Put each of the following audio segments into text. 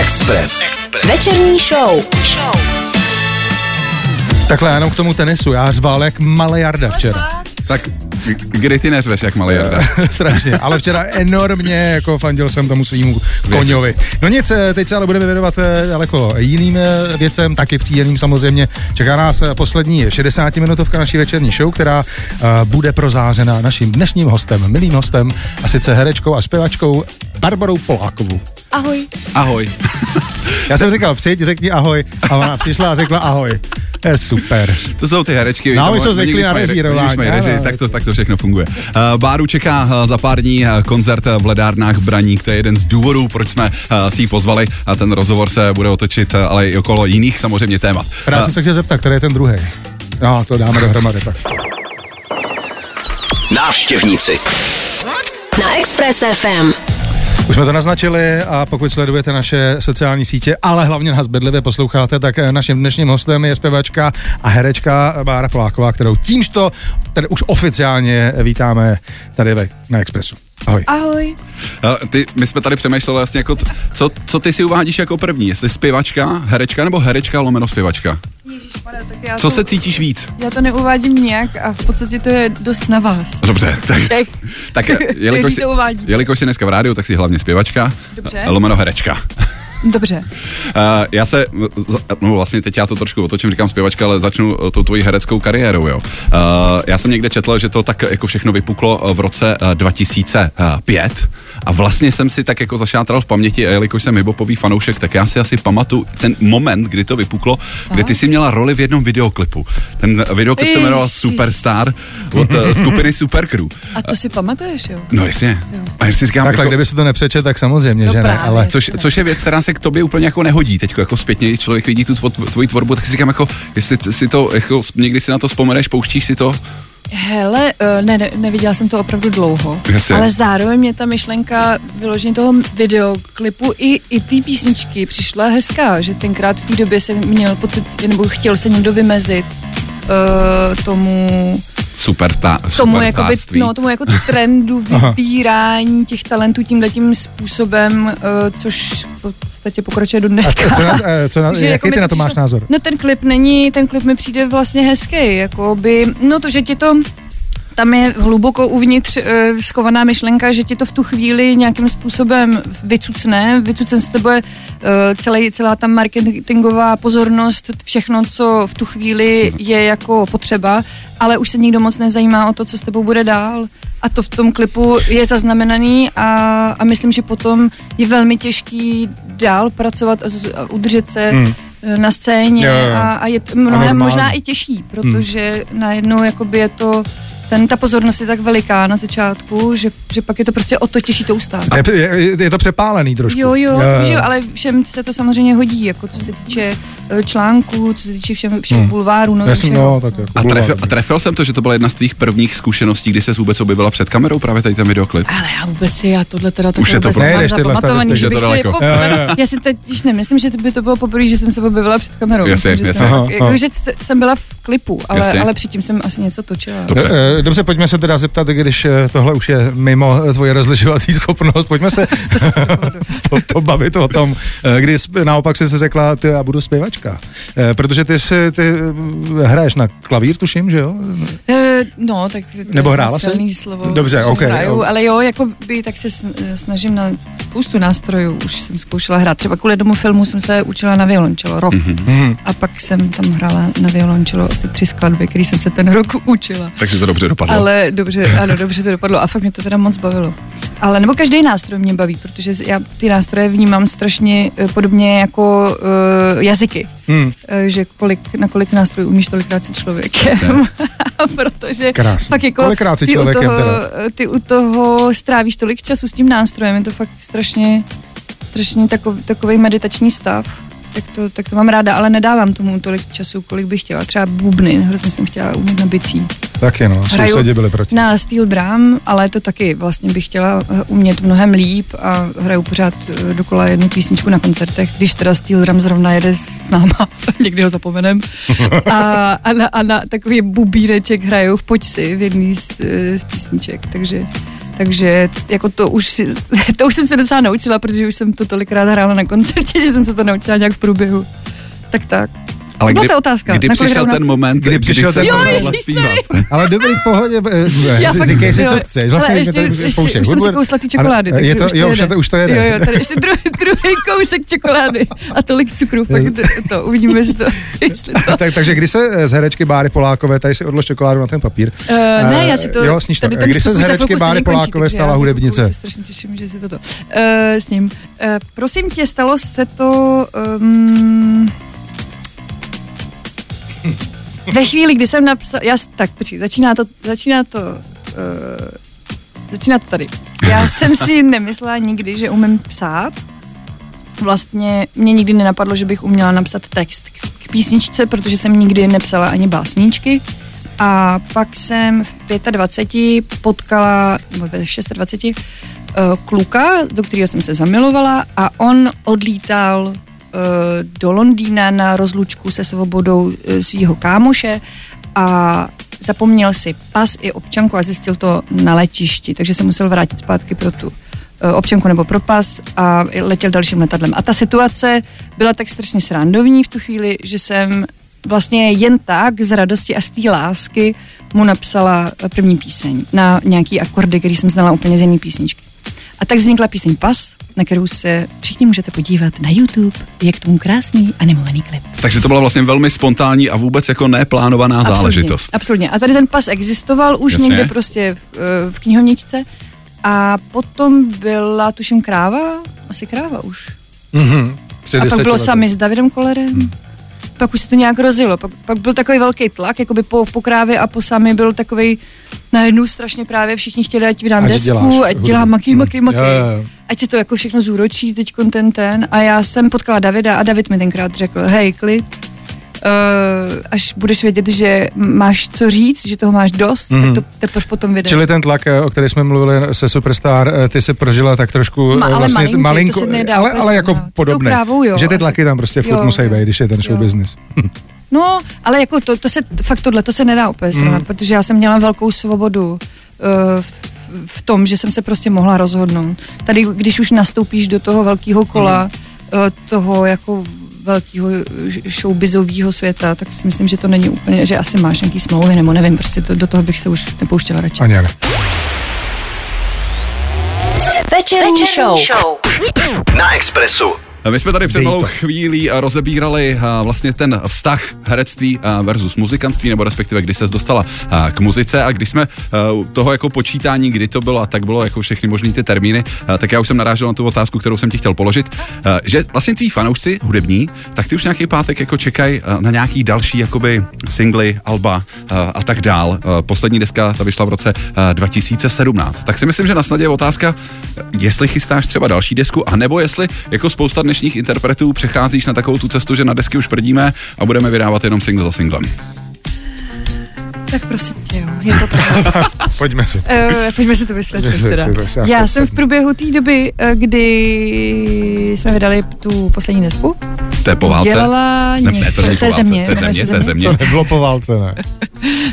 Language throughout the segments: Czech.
Express. Večerní show. Takhle jenom k tomu tenisu. Já řval jak malý Jarda včera. Tak kdy ty neřveš jak malý Jarda? Strašně, ale včera enormně jako fandil jsem tomu svýmu koňovi. No nic, eh, teď se ale budeme věnovat eh, daleko jiným eh, věcem, taky příjemným samozřejmě. Čeká nás poslední 60 minutovka naší večerní show, která eh, bude prozářena naším dnešním hostem, milým hostem, a sice herečkou a zpěvačkou Barbarou Polákovou. Ahoj. Ahoj. Já jsem říkal, přijď, řekni ahoj, a ona přišla a řekla ahoj. To je super. To jsou ty herečky. No, jsou oni, zvyklí když na režírování, tak to, tak to všechno funguje. Uh, Báru čeká uh, za pár dní uh, koncert uh, v Ledárnách Braník. To je jeden z důvodů, proč jsme uh, si ji pozvali a ten rozhovor se bude otočit, uh, ale i okolo jiných samozřejmě témat. Právě jsem se chtěl zeptat, který je ten druhý. No, to dáme dohromady pak. Návštěvníci. Na Express FM. Už jsme to naznačili a pokud sledujete naše sociální sítě, ale hlavně nás bedlivě posloucháte, tak eh, naším dnešním hostem je zpěvačka a herečka Bára Poláková, kterou tímto tady už oficiálně vítáme tady ve, na Expressu. Ahoj. Ahoj. Uh, ty, my jsme tady přemýšleli vlastně jako, t- co, co ty si uvádíš jako první, jestli zpěvačka, herečka nebo herečka lomeno zpěvačka. Ježišmarja, tak já Co to, se cítíš víc? Já to neuvádím nijak a v podstatě to je dost na vás. Dobře, tak, Všech. tak jelikož, si, to uvádí. jelikož jsi dneska v rádiu, tak jsi hlavně zpěvačka, Dobře. lomeno herečka. Dobře. Uh, já se, no vlastně teď já to trošku otočím, říkám zpěvačka, ale začnu tou tvojí hereckou kariérou, jo. Uh, já jsem někde četl, že to tak jako všechno vypuklo v roce uh, 2005 a vlastně jsem si tak jako zašátral v paměti, a jelikož jsem hiphopový fanoušek, tak já si asi pamatuju ten moment, kdy to vypuklo, kdy ty si měla roli v jednom videoklipu. Ten videoklip se jmenoval Ježiš. Superstar od skupiny Supercrew. A to si pamatuješ, jo? No jasně. A já si říkám, Takhle, jako, kdyby se to nepřečet, tak samozřejmě, No že ne, ale Což, což je věc, která se k tobě úplně jako nehodí teď jako zpětně, když člověk vidí tu tvo, tvoji tvorbu, tak si říkám jako, jestli si to, jako, někdy si na to vzpomeneš, pouštíš si to, Hele, eh, ne, ne, neviděla jsem to opravdu dlouho, Jasně. ale zároveň mě ta myšlenka vyložení toho videoklipu i, i té písničky přišla hezká, že tenkrát v té době jsem měl pocit, nebo chtěl se někdo vymezit uh, tomu super ta, tomu, jakoby, no, tomu jako trendu vybírání těch talentů tímhletím způsobem, uh, což v podstatě pokračuje do a dneska. co na, eh, co na, Takže jaký jako ty na to máš názor? No ten klip není, ten klip mi přijde vlastně hezký, jako by, no to, že ti to tam je hluboko uvnitř uh, schovaná myšlenka, že ti to v tu chvíli nějakým způsobem vycucne, vycucne z tebe uh, celý, celá ta marketingová pozornost, všechno, co v tu chvíli je jako potřeba, ale už se nikdo moc nezajímá o to, co s tebou bude dál. A to v tom klipu je zaznamenaný a, a myslím, že potom je velmi těžký dál pracovat a, z, a udržet se hmm na scéně Jo, jo. a, a je to A mnohem normálně. možná i těžší, protože hmm. najednou jakoby je to ten, ta pozornost je tak veliká na začátku, že, že pak je to prostě o to těžší to ustát. Je, je, je to přepálený trošku. Jo, jo, Eh, že jo, ale všem se to samozřejmě hodí, jako co se týče eh, článků, co se týče všem, všem bulváru, no, Já jsem, no, tak jako A trefil, bulvár. a trefil jsem to, že to byla jedna z tvých prvních zkušeností, kdy se vůbec objevila před kamerou právě tady ten videoklip. Ale já vůbec si, já tohle teda Už je to prostě- nemám Nejdeš tyhle statistiky, že to daleko. já si teď již nemyslím, že to by to bylo poprvé, že jsem se objevila před kamerou. Jasně, Myslím, že jasně. jsem, Aha, jako, aha. že c- jsem byla v klipu, ale, ale předtím jsem asi něco točila. Dobře. Eh, Dobře, pojďme se teda zeptat, když eh, tohle už je mimo eh, tvoje rozlišovací schopnost, pojďme se po- pobavit o tom, kdy naopak jsi si řekla, ty já budu zpěvačka. Protože ty, si, ty hraješ na klavír, tuším, že jo? No, tak to Nebo hrála jsi? silný slovo. Dobře, ok, Hraju, ale jo, jako by, tak se sn- snažím na spoustu nástrojů. Už jsem zkoušela hrát. Třeba kvůli tomu filmu jsem se učila na violončelo rok. Mhm. Mm-hmm. A pak jsem tam hrála na violončelo asi tři skladby, který jsem se ten rok učila. Tak si to dobře dopadlo. Ale dobře, ano, dobře to dopadlo a fakt mě to teda moc bavilo. Ale nebo každý nástroj mě baví, protože já ty nástroje vnímám strašně eh, podobně jako uh, jazyky. Hmm. Eh, že kolik, na kolik nástrojů umíš, tolikrát si člověkem. protože Krásně. fakt jako Kolikrát si ty, u toho, teda? ty u toho strávíš tolik času s tím nástrojem, je to fakt strašně, strašně takový, takový meditační stav. Tak to, tak to mám ráda, ale nedávám tomu tolik času, kolik bych chtěla. Třeba bubny, hrozně jsem chtěla umět na bicí. Taky no, Hraju sousedi byli proti. Na steel drum, ale to taky vlastně bych chtěla eh, umět mnohem líp a hraju pořád eh, dokola jednu písničku na koncertech, když teda steel drum zrovna jede s náma, někdy ho zapomenem. A, a, na, a na takový bubíneček hraju v počci v jedný z, eh, z písniček, takže Takže jako to už, to už jsem se docela naučila, protože už jsem to tolikrát hrála na koncertě, že jsem se to naučila nějak v průběhu. Tak tak. Ale to byla kdy, ta otázka. kdy přišel ten moment, Kdy přišel ten Jo, moment? Ale dobrý, pohodě, eh, Já eh, říkej si, co chceš. Vlastně ještě, to ještě, pouštěj už jsem si kousla ty čokolády. Je to, jo, už to, už to jede. Jo, jo, tady ještě druhý, druhý kousek čokolády a tolik cukru, fakt to, to uvidíme, jestli to, jestli to. tak, takže kdy se z herečky Báry Polákové, tady si odlož čokoládu na ten papír. Uh, ne, já si to... Jo, sníš to. tady ten Kdy se z herečky Báry Polákové stala já hudebnice? se strašně těším, že si toto. S ním. Prosím tě, stalo se to... Ve chvíli, kdy jsem napsal... Já, tak, počkej, začíná to... Začíná to... Uh, začíná to tady. Já jsem si nemyslela nikdy, že umím psát. Vlastně mě nikdy nenapadlo, že bych uměla napsat text k- k písničce, protože jsem nikdy nepsala ani básničky. A pak jsem v 25 potkala, nebo ve 26, uh, kluka, do kterého jsem se zamilovala a on odlítal do Londýna na rozlučku se svobodou uh, svého kámoše a zapomněl si pas i občanku a zjistil to na letišti, takže se musel vrátit zpátky pro tu eh, občanku nebo pro pas a letěl dalším letadlem. A ta situace byla tak strašně srandovní v tu chvíli, že jsem vlastně jen tak z radosti a z té lásky mu napsala eh, první píseň na nějaký akordy, který jsem znala úplně z jiné písničky. A tak vznikla píseň Pas, na kterou se všichni můžete podívat na YouTube. Je k tomu krásný animovaný klip. Takže to byla vlastně velmi spontánní a vůbec jako neplánovaná záležitost. Absolutně. A tady ten pas existoval už Jasně. někde prostě v, eh, v knihovničce. A potom byla, tuším, kráva, asi kráva už. Mhm. Před A pak bylo lety. sami s Davidem Kolerem. Hmm. Pak už se to nějak rozjelo. Pak, pak byl takový velký tlak, jakoby po, po krávě a po sami byl takový najednou strašně právě všichni chtěli, ať vydám Ať desku, děláš ať dělám maky, maky, maky. Jo, jo. Ať se to jako všechno zúročí teď ten ten. A já jsem potkala Davida a David mi tenkrát řekl, hej, klid, až budeš vědět, že máš co říct, že toho máš dost, mm-hmm. tak to teprve potom vydá. Čili ten tlak, eh, o který jsme mluvili se Superstar, eh, ty se prožila tak trošku Ma- eh, ale vlastně malinký, to se nedá ale, ale jako podobné. krávou, jo, že ty asi. tlaky tam prostě furt musí být, když je ten show Jo. business. No, ale jako to, to se, fakt tohle to se nedá úplně srovnat, mm. protože já jsem měla velkou svobodu uh, v, v tom, že jsem se prostě mohla rozhodnout. Tady, když už nastoupíš do toho velkého kola, mm. uh, toho jako velkého showbizového světa, tak si myslím, že to není úplně, že asi máš nějaký smlouvy, nebo nevím, prostě to, do toho bych se už nepouštěla radši. Ani ne. Večerní show. Na Expressu. My jsme tady před malou chvílí a rozebírali a, vlastně ten vztah herectví a, versus muzikantství, nebo respektive kdy se dostala k muzice a když jsme toho jako počítání, kdy to bylo a tak bylo jako všechny možný ty termíny, tak já už jsem narážel na tu otázku, kterou jsem ti chtěl položit, že vlastně tví fanoušci hudební, tak ty už nějaký pátek jako čekají na nějaký další jakoby singly, alba a, tak dál. Poslední deska ta vyšla v roce a, 2017. Tak si myslím, že na snadě je otázka, jestli chystáš třeba další desku, anebo jestli jako spousta dnešních interpretů přecházíš na takovou tu cestu, že na desky už prdíme a budeme vydávat jenom single za singlem. Tak prosím tě, jo, je to tak. Pojďme si. Uh, pojďme si to vysvětlit Vysvětli teda. si to, já jsem v průběhu té doby, eh, kdy jsme vydali tu poslední desku, To je po válce? dělala Ne, ne, to to je po válce, země, to je země, to je země. To nebylo po válce, ne?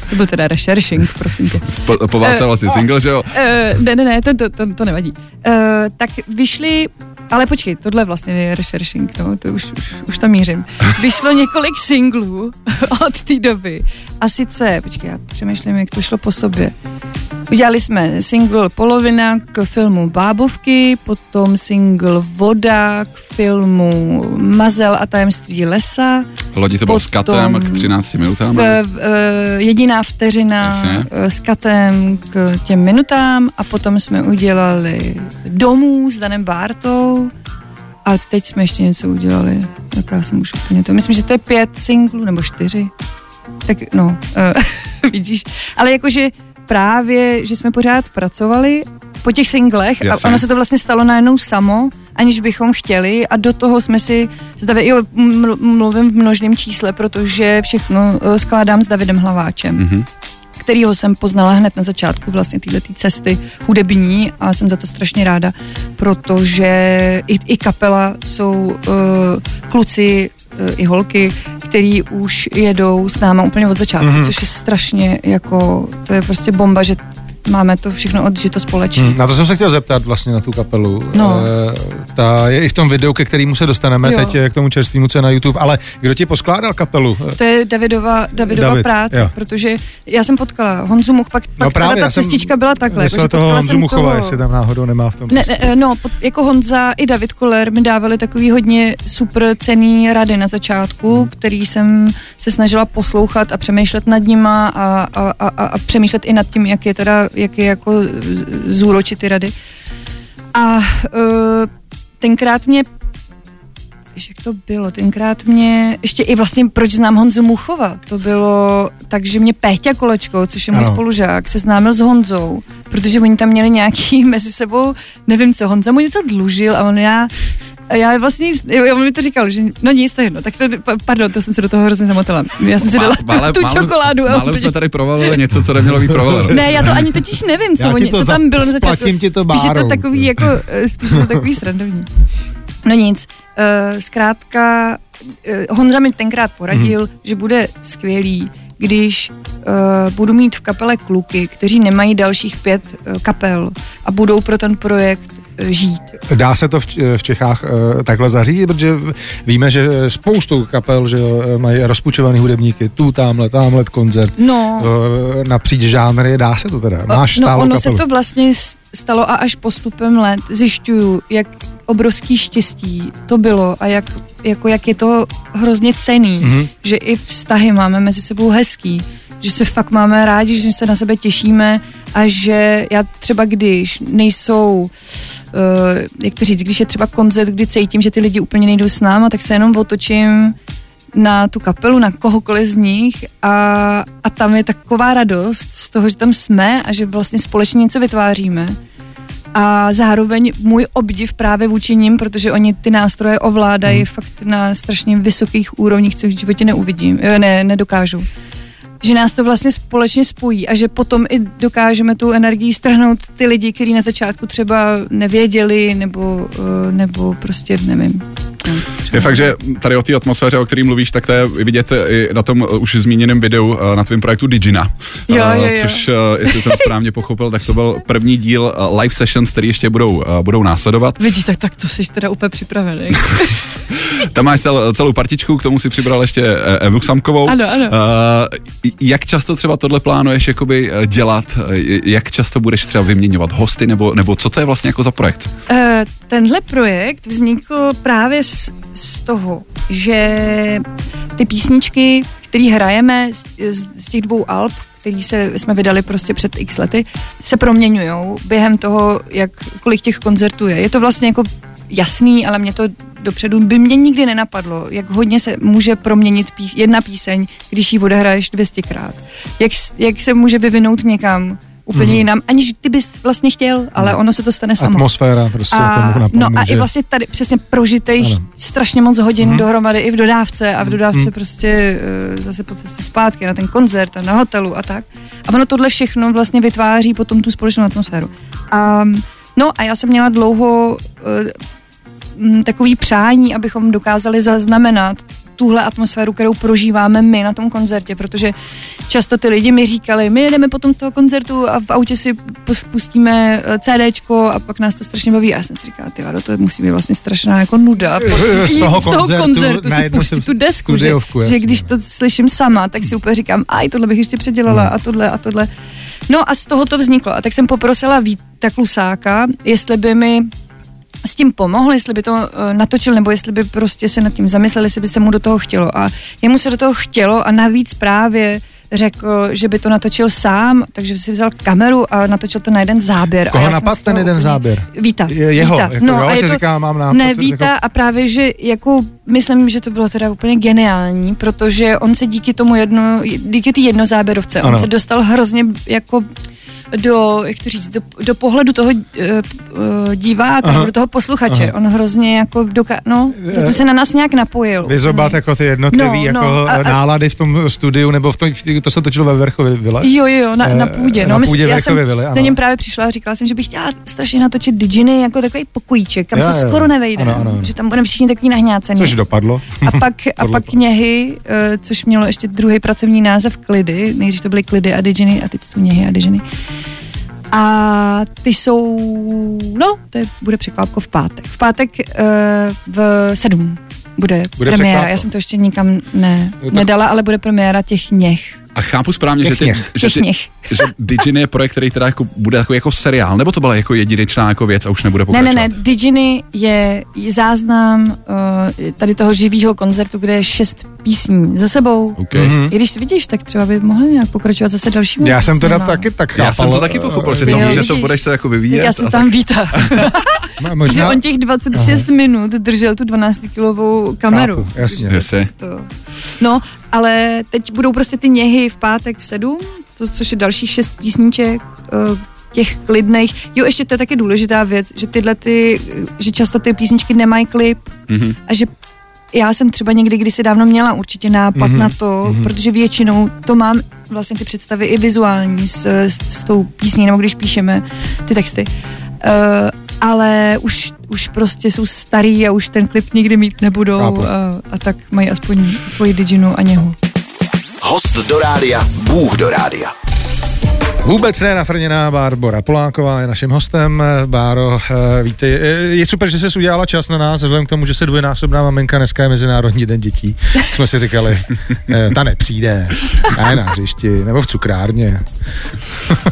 To byl teda rešeršing, prosím tě. Po, po válce Eh, vlastně single, že jo? Uh, ne, ne, ne, to, to, to, to nevadí. Uh, tak vyšly, ale počkej, tohle vlastně je rešeršing, no, to už, už, už tam mířím. Vyšlo několik singlů od té doby. A sice, počkej, já přemýšlím, jak to šlo po sobě. Udělali jsme single Polovina k filmu Bábovky, potom single Voda k filmu Mazel a tajemství lesa, Lodi to bylo s katem k 13 minutám. v, v, eh, jediná vteřina Jasně. eh, s katem k těm minutám a potom jsme udělali domů s Danem Bártou a teď jsme ještě něco udělali. Tak já jsem už úplně to. Myslím, že to je pět singlů nebo čtyři. Tak no, uh, vidíš. Ale jakože právě, že jsme pořád pracovali po těch singlech Jasně. a ono se to vlastně stalo najednou samo, aniž bychom chtěli a do toho jsme si s David, jo, ml- mluvím v množném čísle, protože všechno eh, skládám s Davidem Hlaváčem. Mhm. kterýho jsem poznala hned na začátku vlastně této cesty hudební a jsem za to strašně ráda, protože i, i kapela jsou uh, kluci uh, i holky, který už jedou s náma úplně od začátku, mm-hmm. což je strašně jako, to je prostě bomba, že máme to všechno odžito společně. Hmm, na to jsem se chtěl zeptat vlastně na tu kapelu. No. E, ta je i v tom videu, ke kterému se dostaneme Jo. teď eh, k tomu čerstvému, co je na YouTube, ale kdo ti poskládal kapelu? To je Davidova, Davidova David, práce, jo. protože já jsem potkala Honzu Much, pak, pak No právě, ta cestička byla takhle. Myslel toho Honzu Muchova, toho- jestli tam náhodou nemá v tom. Ne, testu. ne, no, jako Honza i David Koller mi dávali takový hodně super cený rady na začátku, Hmm. který jsem se snažila poslouchat a přemýšlet nad nima a, a, a, a přemýšlet i nad tím, jak je teda, jak je jako zúročit ty rady. A uh, tenkrát mě Víš, jak to bylo? Tenkrát mě, ještě i vlastně, proč znám Honzu Muchova, to bylo tak, že mě Péťa Kolečko, což je můj Ano. spolužák, se známil s Honzou, protože oni tam měli nějaký mezi sebou, nevím co, Honza mu něco dlužil a on já, já vlastně, jo, on mi to říkal, že no nic, to je jedno, tak to, pa- pardon, to jsem se do toho hrozně zamotala. Já jsem si dala tu, tu čokoládu. a Málem úplně- jsme tady provalili něco, co nemělo být provaleno. ne, já to ani totiž nevím, co, Já ti oni, to co za- tam bylo na začátku. ti to Spíš je to takový jako, eh, spíš je to takový srandovní. No nic, uh, zkrátka uh, Honza mi tenkrát poradil, Mhm. mm. že bude skvělý, když uh, budu mít v kapele kluky, kteří nemají dalších pět uh, kapel a budou pro ten projekt žít. Dá se to v, Čechách uh, takhle zařídit, protože víme, že spoustu kapel že jo, mají rozpučovaný hudebníky, tu, tamhle, tamhle koncert, No, uh, napříč žánry, dá se to teda? Máš no ono kapelu? se to vlastně stalo a až postupem let zjišťuju, jak obrovský štěstí to bylo a jak, jako jak je to hrozně cený, Mhm. mm-hmm. že i vztahy máme mezi sebou hezký, že se fakt máme rádi, že se na sebe těšíme a že já třeba když nejsou, uh, jak to říct, když je třeba koncert, kdy cítím, že ty lidi úplně nejdou s náma, tak se jenom otočím na tu kapelu, na kohokoliv z nich a, a tam je taková radost z toho, že tam jsme a že vlastně společně něco vytváříme. A zároveň můj obdiv právě vůči nim, protože oni ty nástroje ovládají Mhm. fakt na strašně vysokých úrovních, co v životě neuvidím, eh, ne, nedokážu. Že nás to vlastně společně spojí a že potom i dokážeme tu energii strhnout ty lidi, kteří na začátku třeba nevěděli nebo, eh, nebo prostě nevím. Třeba- Je fakt, že tady o té atmosféře, o které mluvíš, tak to je vidět i na tom uh, už zmíněném videu uh, na tvém projektu Digina. Jo, Uh, jo, jo. Což, uh, jestli jsem správně pochopil, tak to byl první díl uh, live sessions, který ještě budou, uh, budou následovat. Vidíš, tak, tak to jsi teda úplně připravený. Tam máš cel, celou partičku, k tomu si přibral ještě Evu Samkovou. Ano, ano. Uh, jak často třeba tohle plánuješ jakoby dělat? Jak často budeš třeba vyměňovat hosty, nebo, nebo co to je vlastně jako za projekt? Eh, Tenhle projekt vznikl právě z, z toho, že ty písničky, které hrajeme z, z, těch dvou alb, který se, jsme vydali prostě před x lety, se proměňují během toho, jak, kolik těch koncertů je. Je to vlastně jako jasný, ale mě to dopředu by mě nikdy nenapadlo, jak hodně se může proměnit pís, jedna píseň, když ji odehraješ 200krát. Jak, jak se může vyvinout někam úplně mm. jinam, aniž ty bys vlastně chtěl, ale ono se to stane samo. Atmosféra prostě A, tomu no a napomůže. i vlastně tady přesně prožitých Ano. Mhm. strašně moc hodin mm. dohromady i v dodávce a v dodávce mm. prostě uh, zase po cestě zpátky na ten koncert a na hotelu a tak. A ono tohle všechno vlastně vytváří potom tu společnou atmosféru. A, no a já jsem měla dlouho uh, takový přání, abychom dokázali zaznamenat tuhle atmosféru, kterou prožíváme my na tom koncertě, protože často ty lidi mi říkali, my jedeme potom z toho koncertu a v autě si pus- pustíme eh, CDčko a pak nás to strašně baví. A já jsem si říkala, ty vado, to musí být vlastně strašná jako nuda. Z toho koncertu si najednou pustit si tu desku, že, že když to slyším sama, tak si úplně říkám, aj tohle bych ještě předělala No. a tohle a tohle. No a z toho to vzniklo. A tak jsem poprosila Víta Klusáka, jestli by mi s tím pomohl, jestli by to uh, natočil, nebo jestli by prostě se nad tím zamyslel, jestli by se mu do toho chtělo. A jemu se do toho chtělo a navíc právě řekl, že by to natočil sám, takže si vzal kameru a natočil to na jeden záběr. Koho napadl ten jeden záběr? Víta. Je- jeho, Víta. jako jo, a je že to- říká, mám nápad, Ne, Víta jako- a právě, že jako myslím, že to bylo teda úplně geniální, protože on se díky tomu jedno, díky té jednozáběrovce, Ano. on se dostal hrozně jako do, jak to říct, do, do pohledu toho uh, diváka, Aha. do toho posluchače. Aha. On hrozně jako doka- no, prostě se na nás nějak napojil. Vyzobat jako ty jednotlivý No, jako no, a- nálady v tom studiu, nebo v tom, to se točilo ve Verchově vile? Jo, jo, na, na Eh, půdě. na No, my- půdě já jsem vily, za ano. ním právě přišla a říkala jsem, že bych chtěla strašně natočit Diginy jako takový pokojíček, kam Jo, se jo. skoro nevejde. Ano, ano, ano. Že tam budeme všichni takový nahňácený. Což dopadlo. A pak, a pak něhy, což mělo ještě druhý pracovní název Klidy, nejdřív to byly Klidy a Diginy a teď jsou něhy a Diginy. A ty jsou, no, to je, bude překvápko v pátek. V pátek uh, v sedm bude, Bude premiéra. překvápko. Já jsem to ještě nikam ne, tak- nedala, ale bude premiéra těch něch. A chápu správně, že, ty, že, ty, že Diginy je projekt, který teda jako bude takový jako seriál, nebo to byla jako jedinečná jako věc a už nebude Ne, pokračovat? ne, ne, Diginy je, je záznam uh, tady toho živého koncertu, kde je šest písní za sebou. Okay. Mhm. Mm-hmm. I když to vidíš, tak třeba by mohli nějak pokračovat zase další. Já jsem teda taky tak chápal. Já jsem to taky pochopil, že, to, Jo, že to budeš se jako vyvíjet. Já se tam vítá. Mo- že Možná, on těch 26 minut držel tu 12-kilovou kameru. Chápu, jasně. Jasně. To. No, ale teď budou prostě ty něhy v pátek v sedm, to, což je dalších šest písniček, eh, těch klidných. Jo, ještě to je taky důležitá věc, že tyhle ty, že často ty písničky nemají klip Mhm. a že já jsem třeba někdy kdysi dávno měla určitě nápad Mhm. mm-hmm. na to, mm-hmm. protože většinou to mám vlastně ty představy i vizuální s, s, s tou písní, nebo když píšeme ty texty. Uh, ale už, už prostě jsou starý a už ten klip nikdy mít nebudou Chápu. a, a tak mají aspoň svoji diginu a něhu. Host do rádia, Bůh do rádia. Vůbec ne nafrněná Bárbora Poláková je naším hostem. Báro, eh, víte, eh, je super, že jsi udělala čas na nás, vzhledem k tomu, že se dvojnásobná maminka, dneska je Mezinárodní den dětí. Jsme si říkali, eh, ta nepřijde, ne na hřišti, nebo v cukrárně.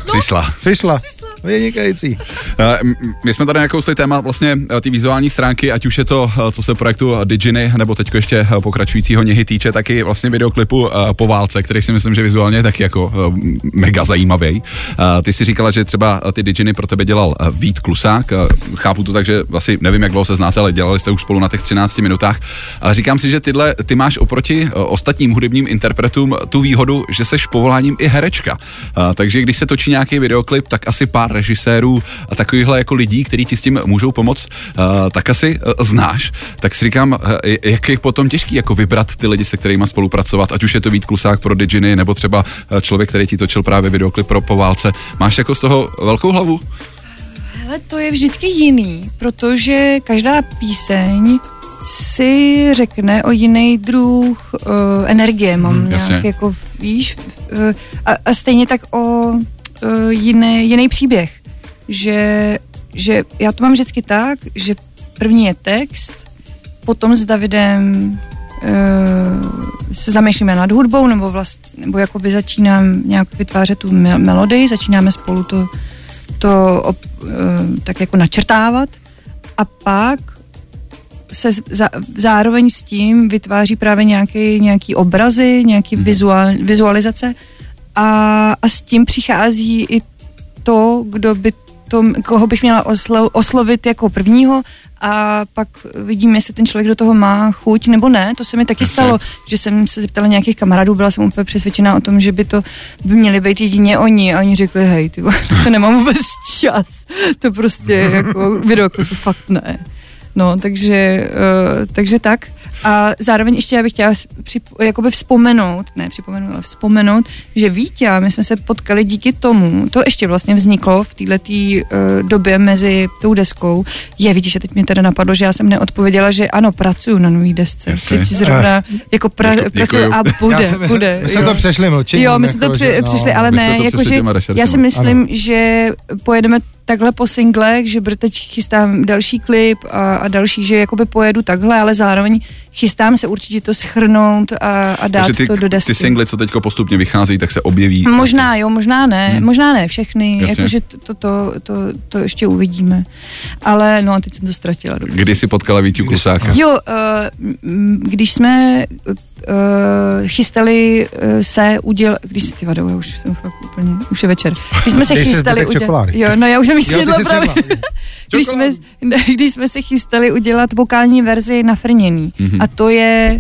Přišla. Přišla, vynikající. Eh, My jsme tady nakousli téma vlastně eh, ty vizuální stránky, ať už je to, eh, co se projektu Diginy, nebo teď ještě pokračujícího něhy týče, taky vlastně videoklipu po válce, který si myslím, že vizuálně taky jako mega zajímavý. Ty si říkala, že třeba ty Diginy pro tebe dělal Vít Klusák. Chápu to tak, že asi nevím, jak dlouho se znáte, ale dělali jste už spolu na těch 13 minutách. Ale říkám si, že tyhle, ty máš oproti ostatním hudebním interpretům tu výhodu, že seš povoláním i herečka. Takže když se točí nějaký videoklip, tak asi pár režisérů a takovýchhle jako lidí, kteří ti s tím můžou pomoct, eh, tak asi eh, znáš. Tak si říkám, eh, jak je potom těžký jako vybrat ty lidi, se kterými spolupracovat, ať už je to Vít Klusák pro Diginy, nebo třeba člověk, který ti točil právě videoklip pro po válce. Máš jako z toho velkou hlavu? Ale to je vždycky jiný, protože každá píseň si řekne o jiný druh uh, energie, mám Hmm, nějak jako, víš, uh, a, a stejně tak o uh, jiný, jiný příběh, že, že já to mám vždycky tak, že první je text, potom s Davidem uh, se zamýšlíme nad hudbou, nebo vlastně, nebo jakoby začínám nějak vytvářet tu me- melodii, začínáme spolu to, to op, uh, tak jako načrtávat. A pak se za, zároveň s tím vytváří právě nějaký, nějaký obrazy, nějaký vizuál, vizualizace a, a s tím přichází i to, kdo by to, koho bych měla oslo, oslovit jako prvního a pak vidím, jestli ten člověk do toho má chuť nebo ne. To se mi taky Jasně. stalo, že jsem se zeptala nějakých kamarádů, byla jsem úplně přesvědčená o tom, že by to by měli být jedině oni a oni řekli, hej, ty, to nemám vůbec čas. To prostě jako videoklipu fakt ne. No, takže, uh, takže tak. A zároveň ještě já bych chtěla přip, jakoby vzpomenout, ne připomenout, ale vzpomenout, že Vítě, my jsme se potkali díky tomu, to ještě vlastně vzniklo v této uh, době mezi tou deskou. Je, vidíš, že teď mě teda napadlo, že já jsem neodpověděla, že ano, pracuju na nový desce. Jasně. Teď zrovna jako pra, Děku- pracuju a bude, Já jsem- my jsme- bude. My jsme jo. to přešli mlčením. Jo, my jsme to jako, při, že- no. přišli, ale my ne, to jakože já si myslím, že pojedeme takhle po singlech, že br- teď chystám další klip a, a další, že jakoby pojedu takhle, ale zároveň chystám se určitě to schrnout a, a dát Takže ty, to do desky. ty singly, co teď postupně vychází, tak se objeví. Možná jo, možná ne, Hmm. možná ne všechny, Jasně. jakože to, to, to, to, to ještě uvidíme. Ale no a teď jsem to ztratila. Kdy jsi potkala Vítiu Klusáka? Jo, uh, když jsme uh, chystali uh, se udělat, když se ty vadou, já už jsem fakt úplně, už je večer. Když jsme se chystali čokolády. Jo, no já už jsem jsi právě. Když jsme, ne, když jsme se chystali udělat vokální verzi na frnění. Mhm. A to je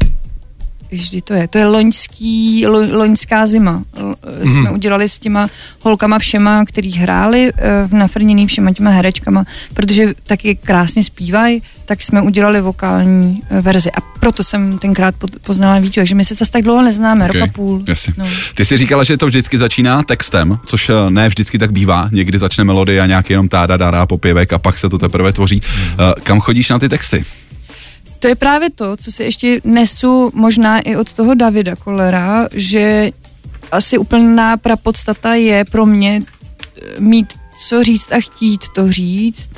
Vždy to je. To je loňský, lo, loňská zima. L, Mhm. Jsme udělali s těma holkama všema, který hráli v nafrněný všema těma herečkama, protože taky krásně zpívají, tak jsme udělali vokální eh, verzi. A proto jsem tenkrát po- poznala Vítu, takže my se zase tak dlouho neznáme, Okay, rok a půl. Jasně. No. Ty jsi říkala, že to vždycky začíná textem, což eh, ne vždycky tak bývá. Někdy začne melodie a nějaký jenom táda, dárá popěvek a pak se to teprve tvoří. Eh, Kam chodíš na ty texty? To je právě to, co si ještě nesu možná i od toho Davida Kolera, že asi úplná prapodstata je pro mě mít co říct a chtít to říct.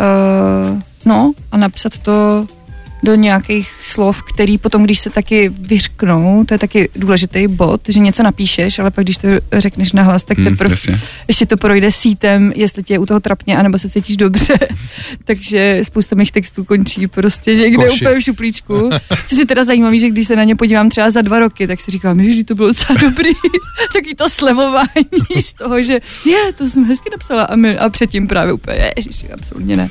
Uh, no a napsat to do nějakých slov, který potom, když se taky vyřknou, to je taky důležitý bod, že něco napíšeš, ale pak když to řekneš nahlas, tak Hmm, teprve jasně. ještě to projde sítem, jestli tě je u toho trapně, anebo se cítíš dobře. Takže spousta mých textů končí prostě někde Koši. úplně v šuplíčku. Což je teda zajímavé, že když se na ně podívám třeba za dva roky, tak si říkám, že to bylo docela dobrý. Taky to slevování z toho, že je, to jsem hezky napsala a, my, a předtím právě úplně, ježiši, absolutně ne.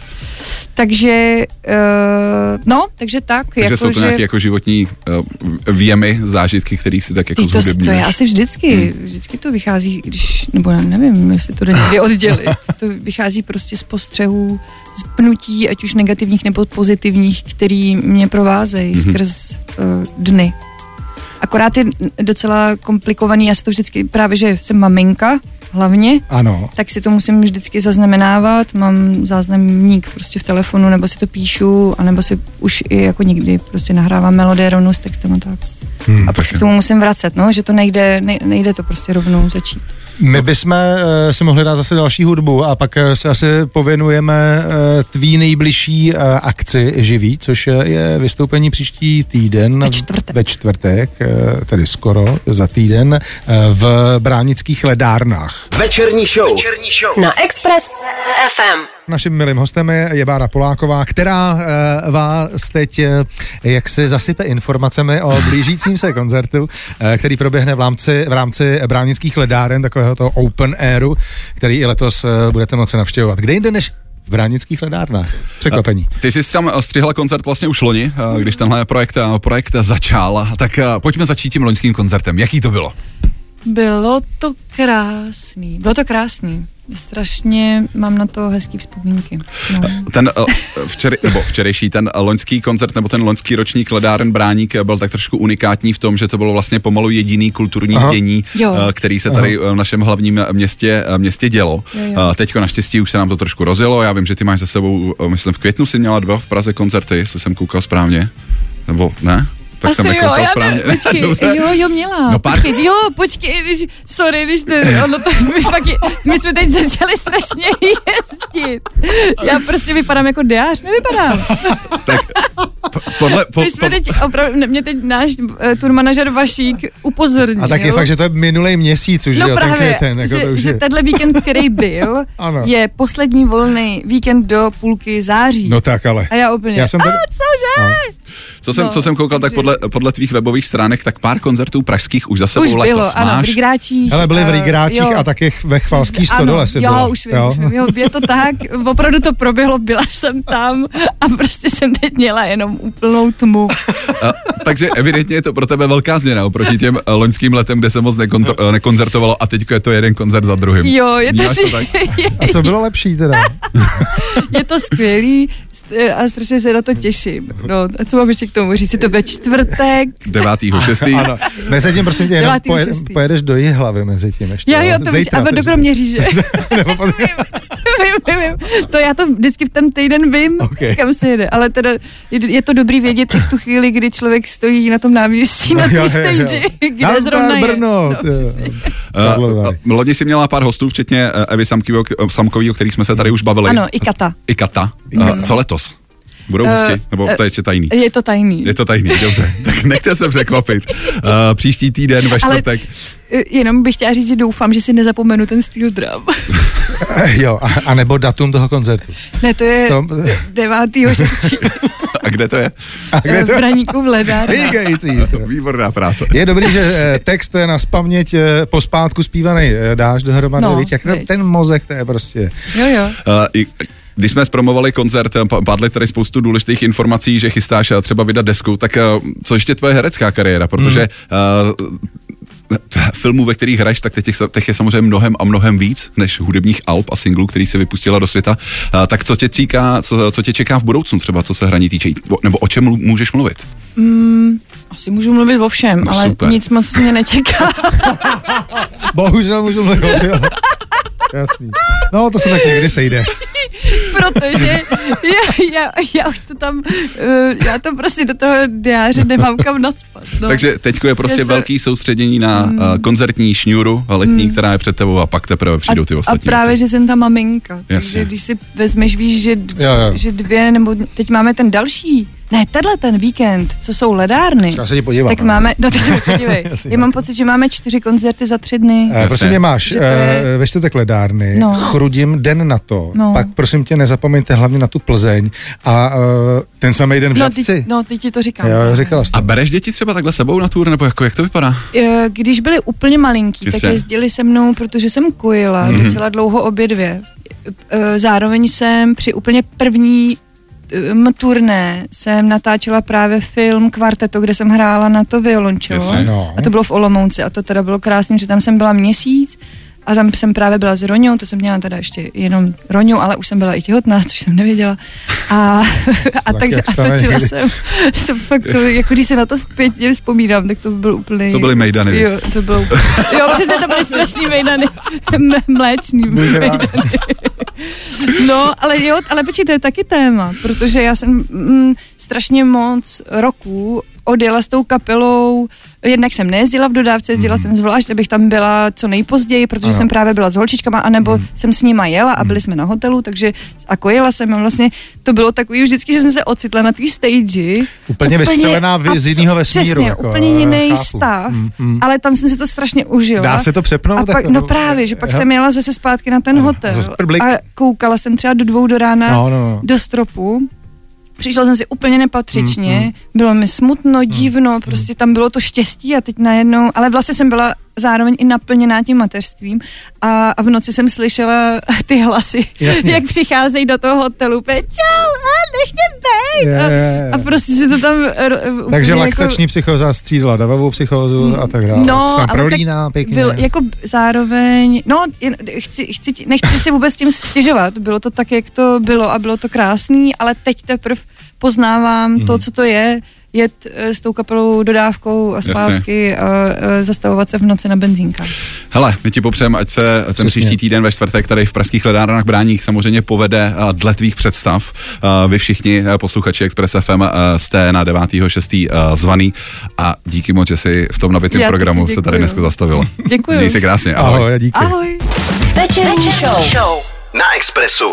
Takže, uh, no, takže tak. Takže jako, jsou to že... nějaké jako životní uh, věmy, zážitky, které si tak jako to, to je asi vždycky, vždycky to vychází, když, nebo ne, nevím, jestli to jde někdy oddělit, to vychází prostě z postřehů, z pnutí, ať už negativních nebo pozitivních, který mě provázejí mm-hmm. skrz uh, dny. Akorát je docela komplikovaný, já si to vždycky, právě že jsem maminka, hlavně, Ano. tak si to musím vždycky zaznamenávat, mám záznamník prostě v telefonu, nebo si to píšu, anebo si už i jako někdy prostě nahrávám melodie rovnou s textem a tak. Hmm, a pak se k tomu musím vracet, no, že to nejde, ne, nejde to prostě rovnou začít. My bychom uh, si mohli dát zase další hudbu a pak eh, se asi pověnujeme uh, tvý nejbližší uh, akci živý, což je- je vystoupení příští týden. Ve čtvrtek. Ve čtvrtek, uh, tedy skoro za týden, uh, v Bránických ledárnách. Večerní show. Na Express FM. Naším milým hostem je, je Bára Poláková, která uh, vás teď uh, jak si zasype informacemi o blížícím se koncertu, uh, který proběhne v rámci, v rámci Bránických ledáren, takového toho open airu, který i letos uh, budete moci navštěvovat. Kde jinde než v Bránických ledárnách? Překvapení. Ty jsi tam střihla koncert vlastně už loni, když tenhle projekt, projekt začal, tak pojďme začít tím loňským koncertem. Jaký to bylo? Bylo to krásný, bylo to krásný. Strašně mám na to hezký vzpomínky. No. Ten eh, včer, nebo včerejší, ten eh, loňský koncert nebo ten loňský ročník Ledáren Bráník eh, byl tak trošku unikátní v tom, že to bylo vlastně pomalu jediný kulturní Aha. dění, Jo. eh, který se tady eh, v našem hlavním městě, eh, městě dělo. Jo, jo. Eh, Teďko naštěstí už se nám to trošku rozjelo, já vím, že ty máš za sebou, eh, myslím v květnu si měla dva v Praze koncerty, jestli jsem koukal správně, nebo ne? Tak Asi jsem jo, já správně. ne, počkej, Dobře. jo, jo, měla. No pár- počkej, jo, počkej, když, sorry, když to, ono to, my, fakt, je- my jsme teď začali strašně jezdit. Já prostě vypadám jako diář, nevypadám. P- podle, po, My jsme po, teď, opravdu, mě teď náš uh, tour manažer Vašík upozornil. A tak je fakt, že to je minulý měsíc už, No že jo, ten právě, květen. Jako to že, už že je. tenhle víkend, který byl, Ano. je poslední volný víkend do půlky září. No tak ale. A já úplně, Já jsem a tady- cože? co, jsem, no, co jsem koukal, tak takže- podle, podle tvých webových stránek, tak pár koncertů pražských už za sebou Už letos bylo, ano, máš. v Rigráčích. Hele, byli v eh, Rigráčích jo. a taky ve Chvalský stodole si jo, byla. už vím, už vím, jo, je to tak, opravdu to proběhlo, byla jsem tam a prostě jsem teď měla jenom úplnou tmu. A, takže evidentně je to pro tebe velká změna oproti těm eh, loňským letem, kde se moc nekontr- eh, nekoncertovalo a teď je to jeden koncert za druhým. Jo, je to, si, tak? A co bylo lepší teda? je to skvělý a strašně se na to těším. No, a co mám ještě k tomu říct? Je to ve čtvrtek. 9.6. Ano. Mezi tím prosím tě, jenom pojedeš do Jihlavy mezi tím ještě. Já jo, to víš, a do Kroměříže. Vím, vím, vím. To já to vždycky v ten týden vím, Ok. okay. kam se jede. Ale teda je, je to dobrý vědět i v tu chvíli, kdy člověk stojí na tom náměstí, na No jo, té stage, kde Nazdar, zrovna je. Brno. No, přesně. Karlovy Uh, loni si měla pár hostů, včetně eh, Evy Samkový, o, k- Samkový, o kterých jsme se tady už bavili. Ano, i kata. I Kata. Uh, co letos? Budou Eh, hosti? Nebo to je ještě tajný? Je to tajný. Je to tajný, dobře. Tak nechte se překvapit. Uh, příští týden ve čtvrtek. Eh, Jenom bych chtěla říct, že doufám, že si nezapomenu ten steel drum. Jo, a, a nebo datum toho koncertu. ne, to je To- 9. 6. A kde to je? A kde v to? Braníku v. Říkající. Výborná práce. Je dobrý, že eh, text eh, na spaměť eh, pospátku zpívaný eh, dáš dohromady, No, víš, jak ten, ten mozek, to je prostě... Jo, jo. Uh, i, když jsme zpromovali koncert, pa- padly tady spoustu důležitých informací, že chystáš eh, třeba vydat desku, tak eh, co ještě tvoje herecká kariéra, protože uh, filmů, ve kterých hraješ, tak těch- těch je samozřejmě mnohem a mnohem víc než hudebních alb a singlů, který si vypustila do světa. Uh, tak co tě, čeká, co, co tě čeká v budoucnu třeba, co se hraní týče, nebo o čem můžeš mluvit? Asi můžu mluvit o všem, No, ale super. nic moc mě nečeká. Bohužel můžu mluvit, jo. Jasný. No, to se tak někdy sejde. protože já, já, já už to tam, uh, já to prostě do toho diáře nemám kam nadspat. No. Takže teďko je prostě Já se- velký soustředění na mm. koncertní šňůru letní, která je před tebou a pak teprve přijdou ty a, a ostatní právě, věci. že jsem ta maminka. Jasně. Takže když si vezmeš, víš, že, d- Jo, jo. že dvě, nebo teď máme ten další, ne, tenhle ten víkend, co jsou ledárny, Já se ti podívám. tak máme, no tak se podívej. Já mám pocit, že máme čtyři koncerty za tři dny. Eh, prosím tě, máš je- eh, ve čtvrtek ledárny, No. chrudim den na to, No. pak prosím tě nezapomeňte hlavně na tu Plzeň a eh, ten samý den v No, ty, no, teď ti to říkám. Jo, říkala jsi. A bereš děti třeba takhle sebou na tour, nebo jako, jak to vypadá? Eh, Když byli úplně malinký, tak Jasně. jezdili se mnou, protože jsem kojila Mhm. mm-hmm. docela dlouho obě dvě. Eh, Zároveň jsem při úplně první em, turné jsem natáčela právě film Kvarteto, kde jsem hrála na to violončelo. Jasně. No. A to bylo v Olomouci a to teda bylo krásné, že tam jsem byla měsíc a tam jsem právě byla s Roňou, to jsem měla teda ještě jenom Roňu, ale už jsem byla i těhotná, což jsem nevěděla. A, a takže a točila jsem, to fakt to, jako když se na to zpětně vzpomínám, tak to byl úplně... To byly mejdany? Jo, to bylo, jo, přesně to byly strašný mejdany, M- mléčný mejdany. No, ale jo, ale počkej, to je taky téma, protože já jsem mm, strašně moc roků odjela s tou kapelou, jednak jsem nejezdila v dodávce, jezdila jsem zvlášť, abych tam byla co nejpozději, protože Ano. jsem právě byla s holčičkama, anebo jsem s nima jela a byli jsme na hotelu, takže a kojela jsem a vlastně to bylo takový vždycky, že jsem se ocitla na té stage. Úplně vystřelená vy- z jiného vesmíru, Přesně, jako, úplně jiný chápu. stav, Mm, mm. ale tam jsem si to strašně užila. Dá se to přepnout? A pak, to- no právě, že pak Jo. jsem jela zase zpátky na ten Ano, hotel a koukala jsem třeba do dvou do rána No, no, no. do stropu. Přišla jsem si úplně nepatřičně, Mm, bylo mi smutno, divno, prostě tam bylo to štěstí a teď najednou, ale vlastně jsem byla zároveň i naplněná tím mateřstvím a, a v noci jsem slyšela ty hlasy, Jasně. jak přicházejí do toho hotelu, úplně čau, a nechtě bejt. Je, je, je. A, a prostě si to tam r- Takže jako- laktační psychoza střídala davovou psychózu a tak dále. No, Se ale prolíná pěkně. Byl, jako zároveň, no, jen, chci, chci, nechci si vůbec tím stěžovat, bylo to tak, jak to bylo a bylo to krásný, ale teď teprve poznávám Mhm. to, co to je, jet eh, s tou kapelou dodávkou a zpátky a, a zastavovat se v noci na benzínkách. Hele, my ti popřejeme, ať se ten Přesně. příští týden ve čtvrtek tady v pražských ledárnách Bráních samozřejmě povede a, dle tvých představ. Vy všichni posluchači Express FM a, jste na 9.6. a, zvaný a díky moc, že jsi v tom nabitém programu se tady dneska zastavila. Děkuju. Měj se krásně, ahoj. Ahoj, díky. Ahoj. Večerní show. Na Expressu